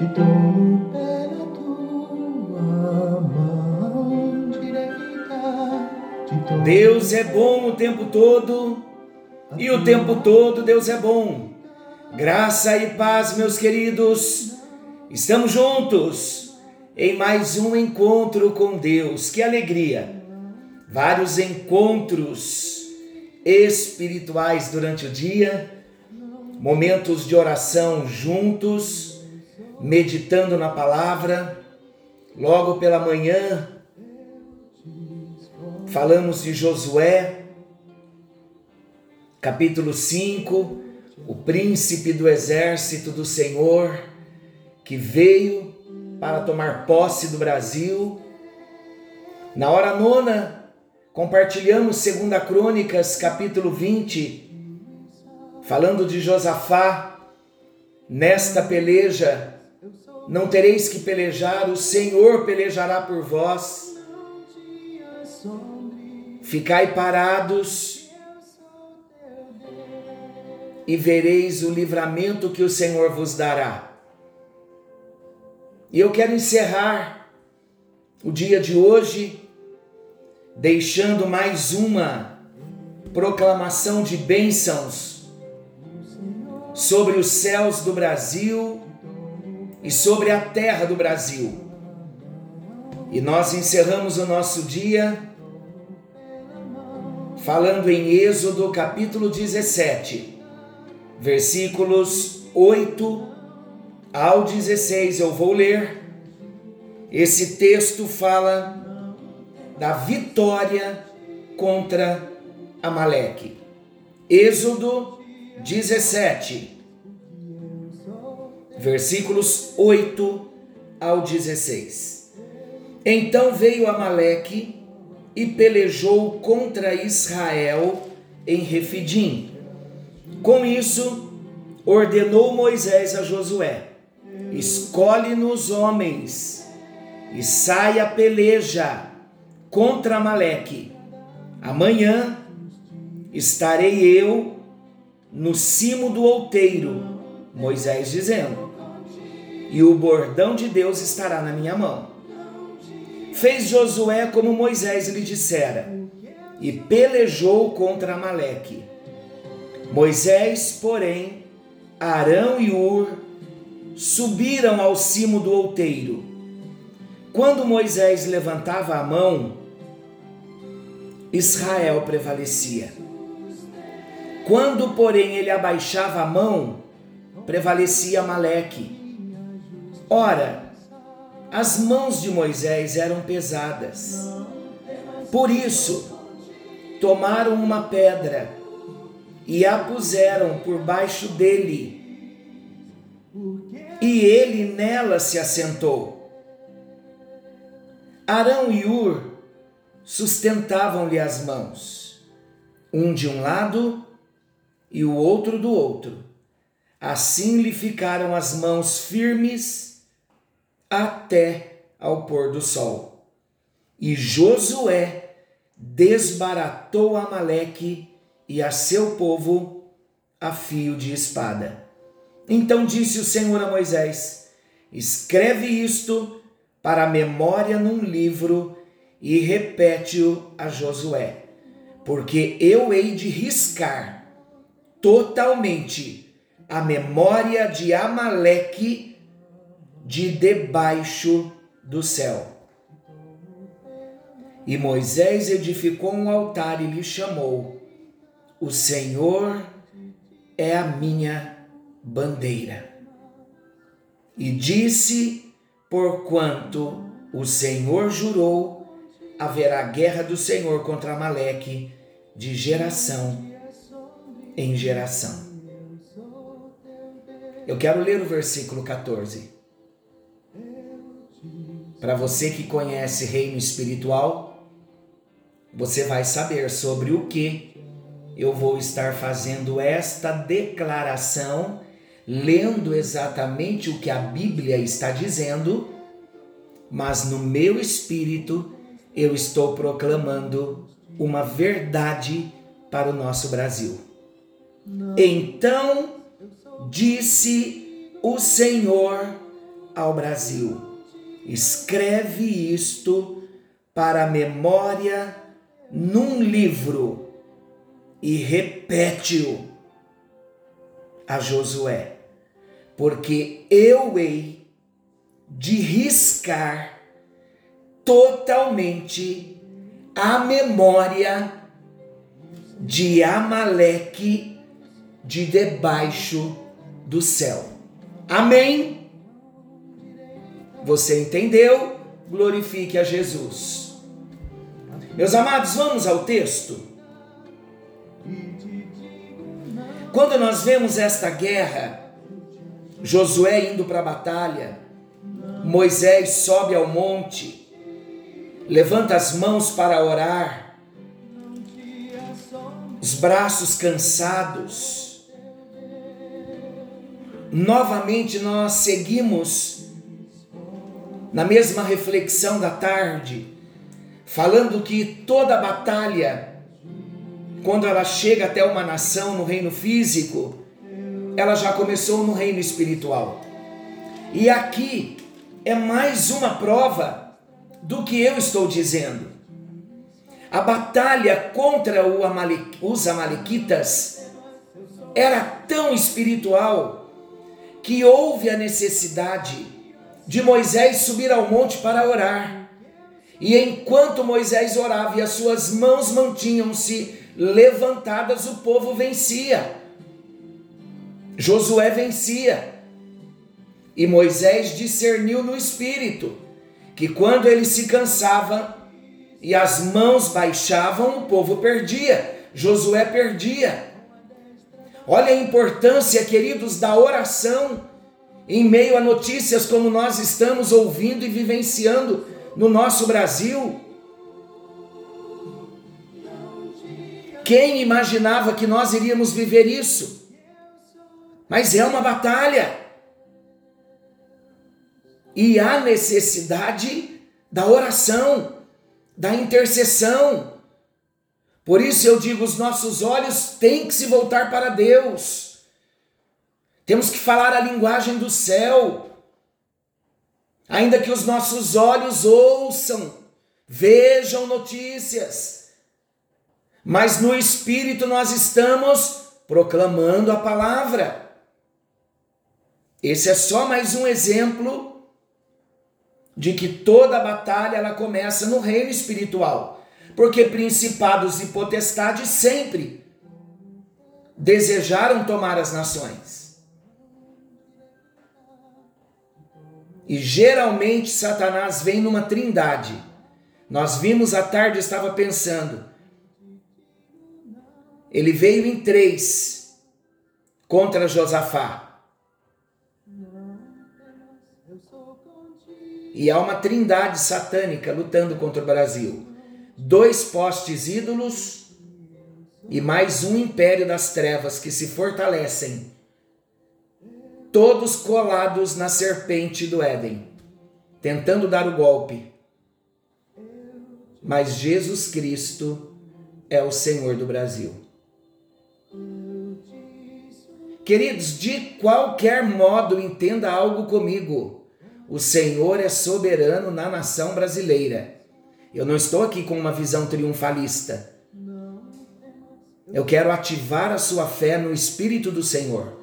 Te pela tua mão direita. Deus é bom o tempo todo e o tempo todo Deus é bom. Graça e paz, meus queridos. Estamos juntos em mais um encontro com Deus. Que alegria! Vários encontros espirituais durante o dia, momentos de oração juntos, meditando na palavra. Logo pela manhã, falamos de Josué, capítulo 5, o príncipe do exército do Senhor, que veio para tomar posse do Brasil. Na hora nona, compartilhamos 2 Crônicas, capítulo 20, falando de Josafá, nesta peleja, não tereis que pelejar, o Senhor pelejará por vós. Ficai parados e vereis o livramento que o Senhor vos dará. E eu quero encerrar o dia de hoje deixando mais uma proclamação de bênçãos sobre os céus do Brasil e sobre a terra do Brasil. E nós encerramos o nosso dia falando em Êxodo capítulo 17 versículos 8 ao 16. Eu vou ler. Esse texto fala da vitória contra Amaleque. Êxodo 17, versículos 8 ao 16. Então veio Amaleque e pelejou contra Israel em Refidim com isso, ordenou Moisés a Josué: Escolhe-nos homens e saia peleja contra Amaleque. Amanhã estarei eu no cimo do outeiro, Moisés dizendo, e o bordão de Deus estará na minha mão. Fez Josué como Moisés lhe dissera, e pelejou contra Amaleque. Moisés, porém, Arão e Ur subiram ao cimo do outeiro. Quando Moisés levantava a mão, Israel prevalecia. Quando, porém, ele abaixava a mão, prevalecia Maleque. Ora, as mãos de Moisés eram pesadas. Por isso, tomaram uma pedra e a puseram por baixo dele, e ele nela se assentou. Arão e Ur sustentavam-lhe as mãos, um de um lado e o outro do outro. Assim lhe ficaram as mãos firmes até ao pôr do sol. E Josué desbaratou Amaleque e a seu povo a fio de espada. Então disse o Senhor a Moisés: Escreve isto para memória num livro e repete-o a Josué, porque eu hei de riscar totalmente a memória de Amaleque de debaixo do céu. E Moisés edificou um altar e lhe chamou o Senhor é a minha bandeira. E disse: Porquanto o Senhor jurou, haverá guerra do Senhor contra Amaleque de geração em geração. Eu quero ler o versículo 14. Para você que conhece reino espiritual, você vai saber sobre o que eu vou estar fazendo esta declaração, lendo exatamente o que a Bíblia está dizendo, mas no meu espírito eu estou proclamando uma verdade para o nosso Brasil. Então disse o Senhor ao Brasil: escreve isto para a memória num livro e repete-o a Josué, porque eu hei de riscar totalmente a memória de Amaleque de debaixo do céu. Amém? Você entendeu? Glorifique a Jesus. Meus amados, vamos ao texto. Quando nós vemos esta guerra, Josué indo para a batalha, Moisés sobe ao monte, levanta as mãos para orar, os braços cansados. Novamente nós seguimos na mesma reflexão da tarde, falando que toda batalha, quando ela chega até uma nação no reino físico, ela já começou no reino espiritual. E aqui é mais uma prova do que eu estou dizendo. A batalha contra os Amalequitas era tão espiritual que houve a necessidade de Moisés subir ao monte para orar. E enquanto Moisés orava e as suas mãos mantinham-se levantadas, o povo vencia. Josué vencia. E Moisés discerniu no espírito que quando ele se cansava e as mãos baixavam, o povo perdia, Josué perdia. Olha a importância, queridos, da oração em meio a notícias como nós estamos ouvindo e vivenciando no nosso Brasil. Quem imaginava que nós iríamos viver isso? Mas é uma batalha. E há necessidade da oração, da intercessão. Por isso eu digo: os nossos olhos têm que se voltar para Deus. Temos que falar a linguagem do céu. Ainda que os nossos olhos ouçam, vejam notícias, mas no espírito nós estamos proclamando a palavra. Esse é só mais um exemplo de que toda batalha ela começa no reino espiritual, porque principados e potestades sempre desejaram tomar as nações. E geralmente Satanás vem numa trindade. Nós vimos à tarde, estava pensando. Ele veio em três contra Josafá. E há uma trindade satânica lutando contra o Brasil: dois postes ídolos e mais um império das trevas que se fortalecem, todos colados na serpente do Éden, tentando dar o golpe. Mas Jesus Cristo é o Senhor do Brasil. Queridos, de qualquer modo entenda algo comigo. O Senhor é soberano na nação brasileira. Eu não estou aqui com uma visão triunfalista. Eu quero ativar a sua fé no Espírito do Senhor,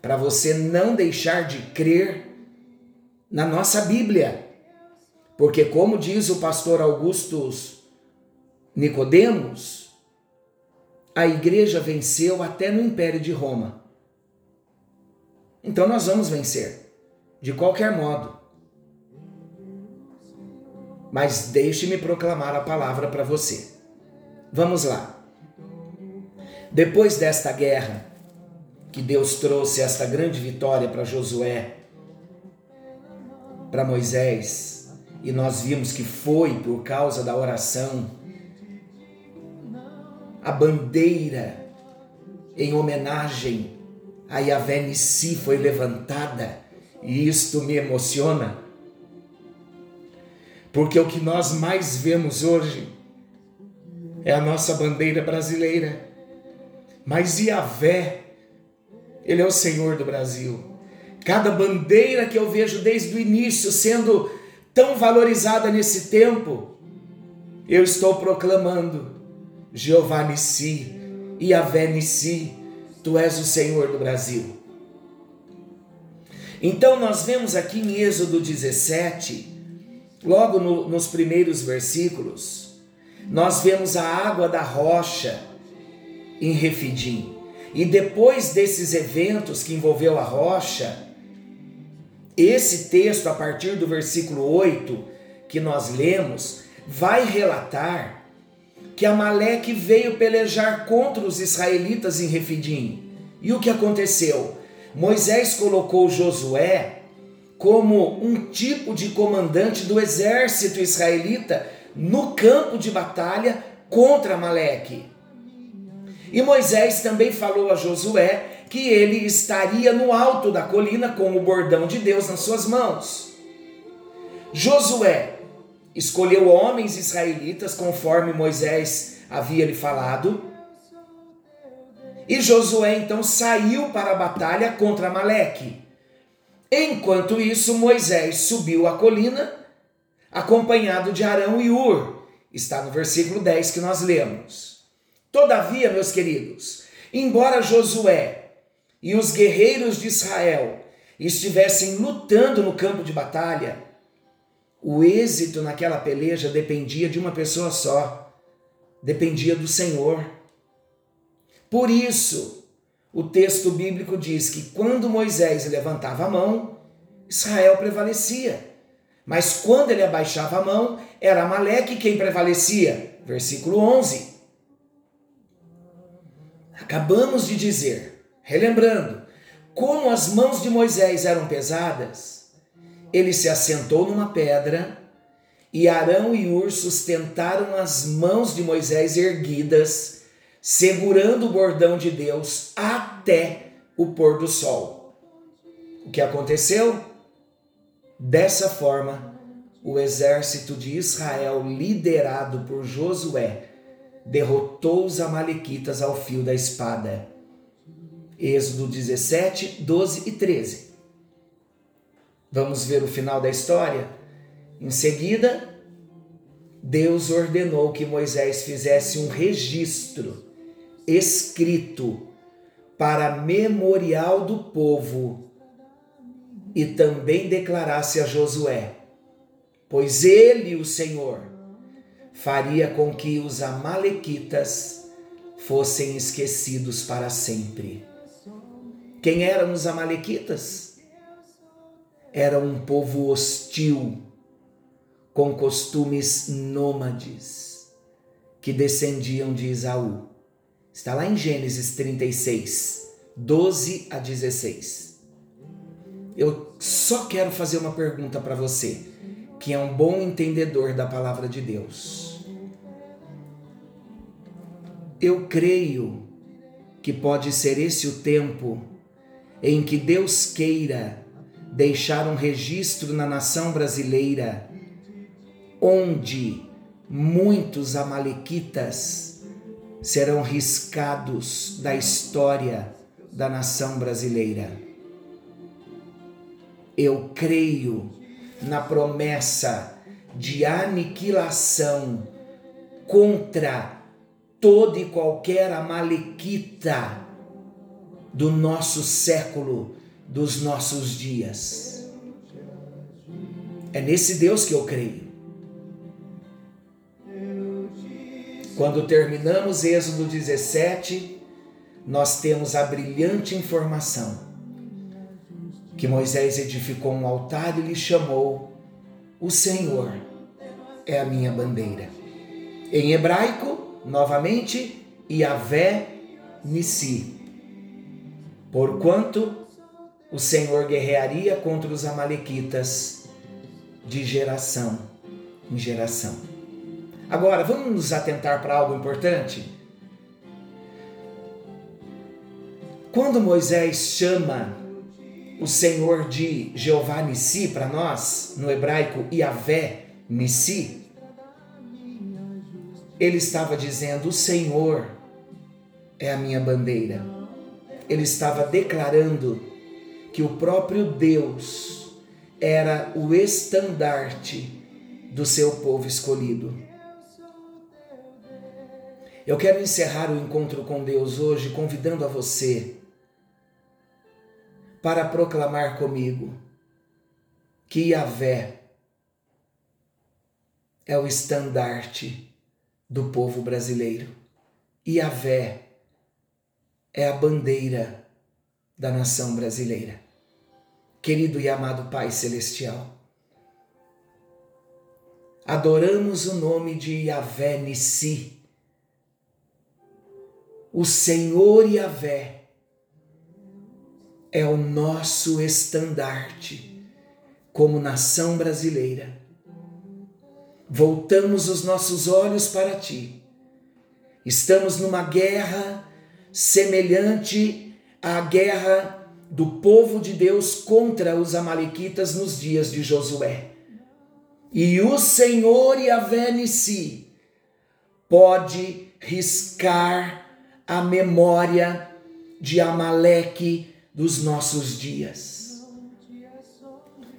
para você não deixar de crer na nossa Bíblia. Porque como diz o pastor Augustus Nicodemos, a igreja venceu até no Império de Roma. Então nós vamos vencer, de qualquer modo mas deixe-me proclamar a palavra para você. Vamos lá. Depois desta guerra, que Deus trouxe esta grande vitória para Josué, para Moisés, e nós vimos que foi por causa da oração, a bandeira em homenagem a Yahvé Nissi foi levantada, e isto me emociona porque o que nós mais vemos hoje é a nossa bandeira brasileira. Mas Yahvé, Ele é o Senhor do Brasil. Cada bandeira que eu vejo desde o início sendo tão valorizada nesse tempo, eu estou proclamando: Jeová Nissi, Yahvé Nissi, Tu és o Senhor do Brasil. Então nós vemos aqui em Êxodo 17, logo no, nos primeiros versículos, nós vemos a água da rocha em Refidim. E depois desses eventos que envolveu a rocha, esse texto, a partir do versículo 8 que nós lemos, vai relatar que Amaleque veio pelejar contra os israelitas em Refidim. E o que aconteceu? Moisés colocou Josué como um tipo de comandante do exército israelita no campo de batalha contra Amaleque. E Moisés também falou a Josué que ele estaria no alto da colina com o bordão de Deus nas suas mãos. Josué escolheu homens israelitas conforme Moisés havia lhe falado. E Josué então saiu para a batalha contra Maleque. Enquanto isso, Moisés subiu a colina, acompanhado de Arão e Ur. Está no versículo 10 que nós lemos. Todavia, meus queridos, embora Josué e os guerreiros de Israel estivessem lutando no campo de batalha, o êxito naquela peleja dependia de uma pessoa só, dependia do Senhor. Por isso, o texto bíblico diz que quando Moisés levantava a mão, Israel prevalecia. Mas quando ele abaixava a mão, era Amaleque quem prevalecia. Versículo 11. Acabamos de dizer, relembrando, como as mãos de Moisés eram pesadas, ele se assentou numa pedra e Arão e Ur sustentaram as mãos de Moisés erguidas, segurando o bordão de Deus até o pôr do sol. O que aconteceu? Dessa forma, o exército de Israel, liderado por Josué, derrotou os Amalequitas ao fio da espada. Êxodo 17, 12 e 13. Vamos ver o final da história? Em seguida, Deus ordenou que Moisés fizesse um registro escrito para memorial do povo e também declarasse a Josué: Pois ele, o Senhor, faria com que os Amalequitas fossem esquecidos para sempre. Quem eram os Amalequitas? Era um povo hostil, com costumes nômades, que descendiam de Isaú. Está lá em Gênesis 36, 12 a 16. Eu só quero fazer uma pergunta para você, que é um bom entendedor da palavra de Deus eu creio que pode ser esse o tempo em que Deus queira deixar um registro na nação brasileira onde muitos amalequitas serão riscados da história da nação brasileira. Eu creio na promessa de aniquilação contra toda e qualquer amalequita do nosso século, dos nossos dias. É nesse Deus que eu creio. Quando terminamos Êxodo 17, nós temos a brilhante informação que Moisés edificou um altar e lhe chamou: O Senhor é a minha bandeira. Em hebraico, novamente, Yahvé Nissi. Porquanto o Senhor guerrearia contra os Amalequitas de geração em geração. Agora, vamos nos atentar para algo importante? Quando Moisés chama o Senhor de Jeová Nissi para nós, no hebraico Yahvé Nissi, ele estava dizendo: O Senhor é a minha bandeira. ele estava declarando que o próprio Deus era o estandarte do seu povo escolhido. Eu quero encerrar o encontro com Deus hoje convidando a você para proclamar comigo que Yahvé é o estandarte do povo brasileiro. Yahvé é a bandeira da nação brasileira. Querido e amado Pai Celestial, adoramos o nome de Yahvé Nissi, o Senhor Yahvé é o nosso estandarte como nação brasileira. Voltamos os nossos olhos para ti. Estamos numa guerra semelhante à guerra do povo de Deus contra os Amalequitas nos dias de Josué. E o Senhor Yahvé Nissi pode riscar a memória de Amaleque dos nossos dias.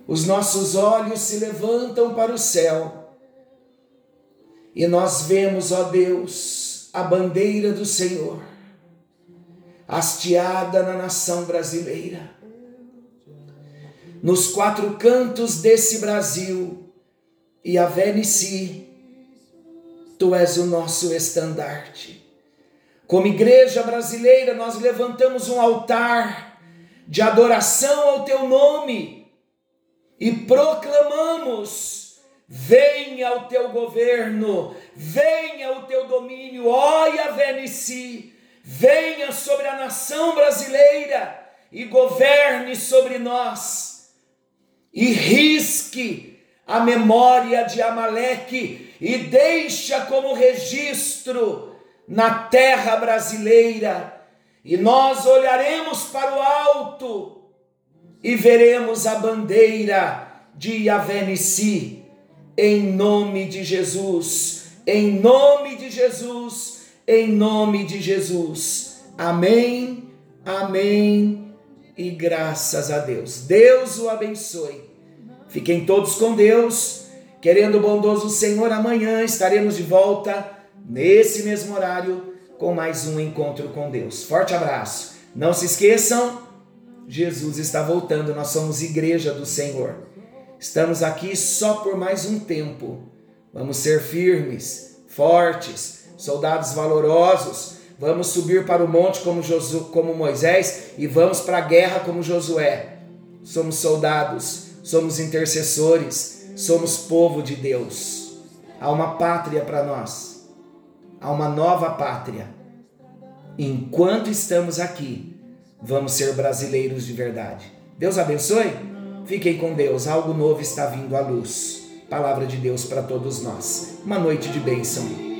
Os nossos olhos se levantam para o céu e nós vemos, ó Deus, a bandeira do Senhor hasteada na nação brasileira. Nos quatro cantos desse Brasil, e a Venice, tu és o nosso estandarte. Como igreja brasileira, nós levantamos um altar de adoração ao teu nome e proclamamos: venha o teu governo, venha o teu domínio, olha, Venice venha sobre a nação brasileira e governe sobre nós, e risque a memória de Amaleque e deixa como registro na terra brasileira, e nós olharemos para o alto e veremos a bandeira de Yavenici, em nome de Jesus, em nome de Jesus em nome de Jesus. Amém, amém e graças a Deus. Deus o abençoe. Fiquem todos com Deus. Querendo o bondoso Senhor, amanhã estaremos de volta nesse mesmo horário com mais um encontro com Deus. Forte abraço. Não se esqueçam, Jesus está voltando. Nós somos igreja do Senhor. Estamos aqui só por mais um tempo. Vamos ser firmes, fortes soldados valorosos. Vamos subir para o monte como, Josu, como Moisés e vamos para a guerra como Josué. Somos soldados, somos intercessores, somos povo de Deus. Há uma pátria para nós, há uma nova pátria. Enquanto estamos aqui, vamos ser brasileiros de verdade. Deus abençoe. Fiquem com Deus, algo novo está vindo à luz. Palavra de Deus para todos nós. Uma noite de bênção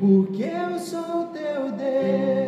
porque eu sou teu Deus.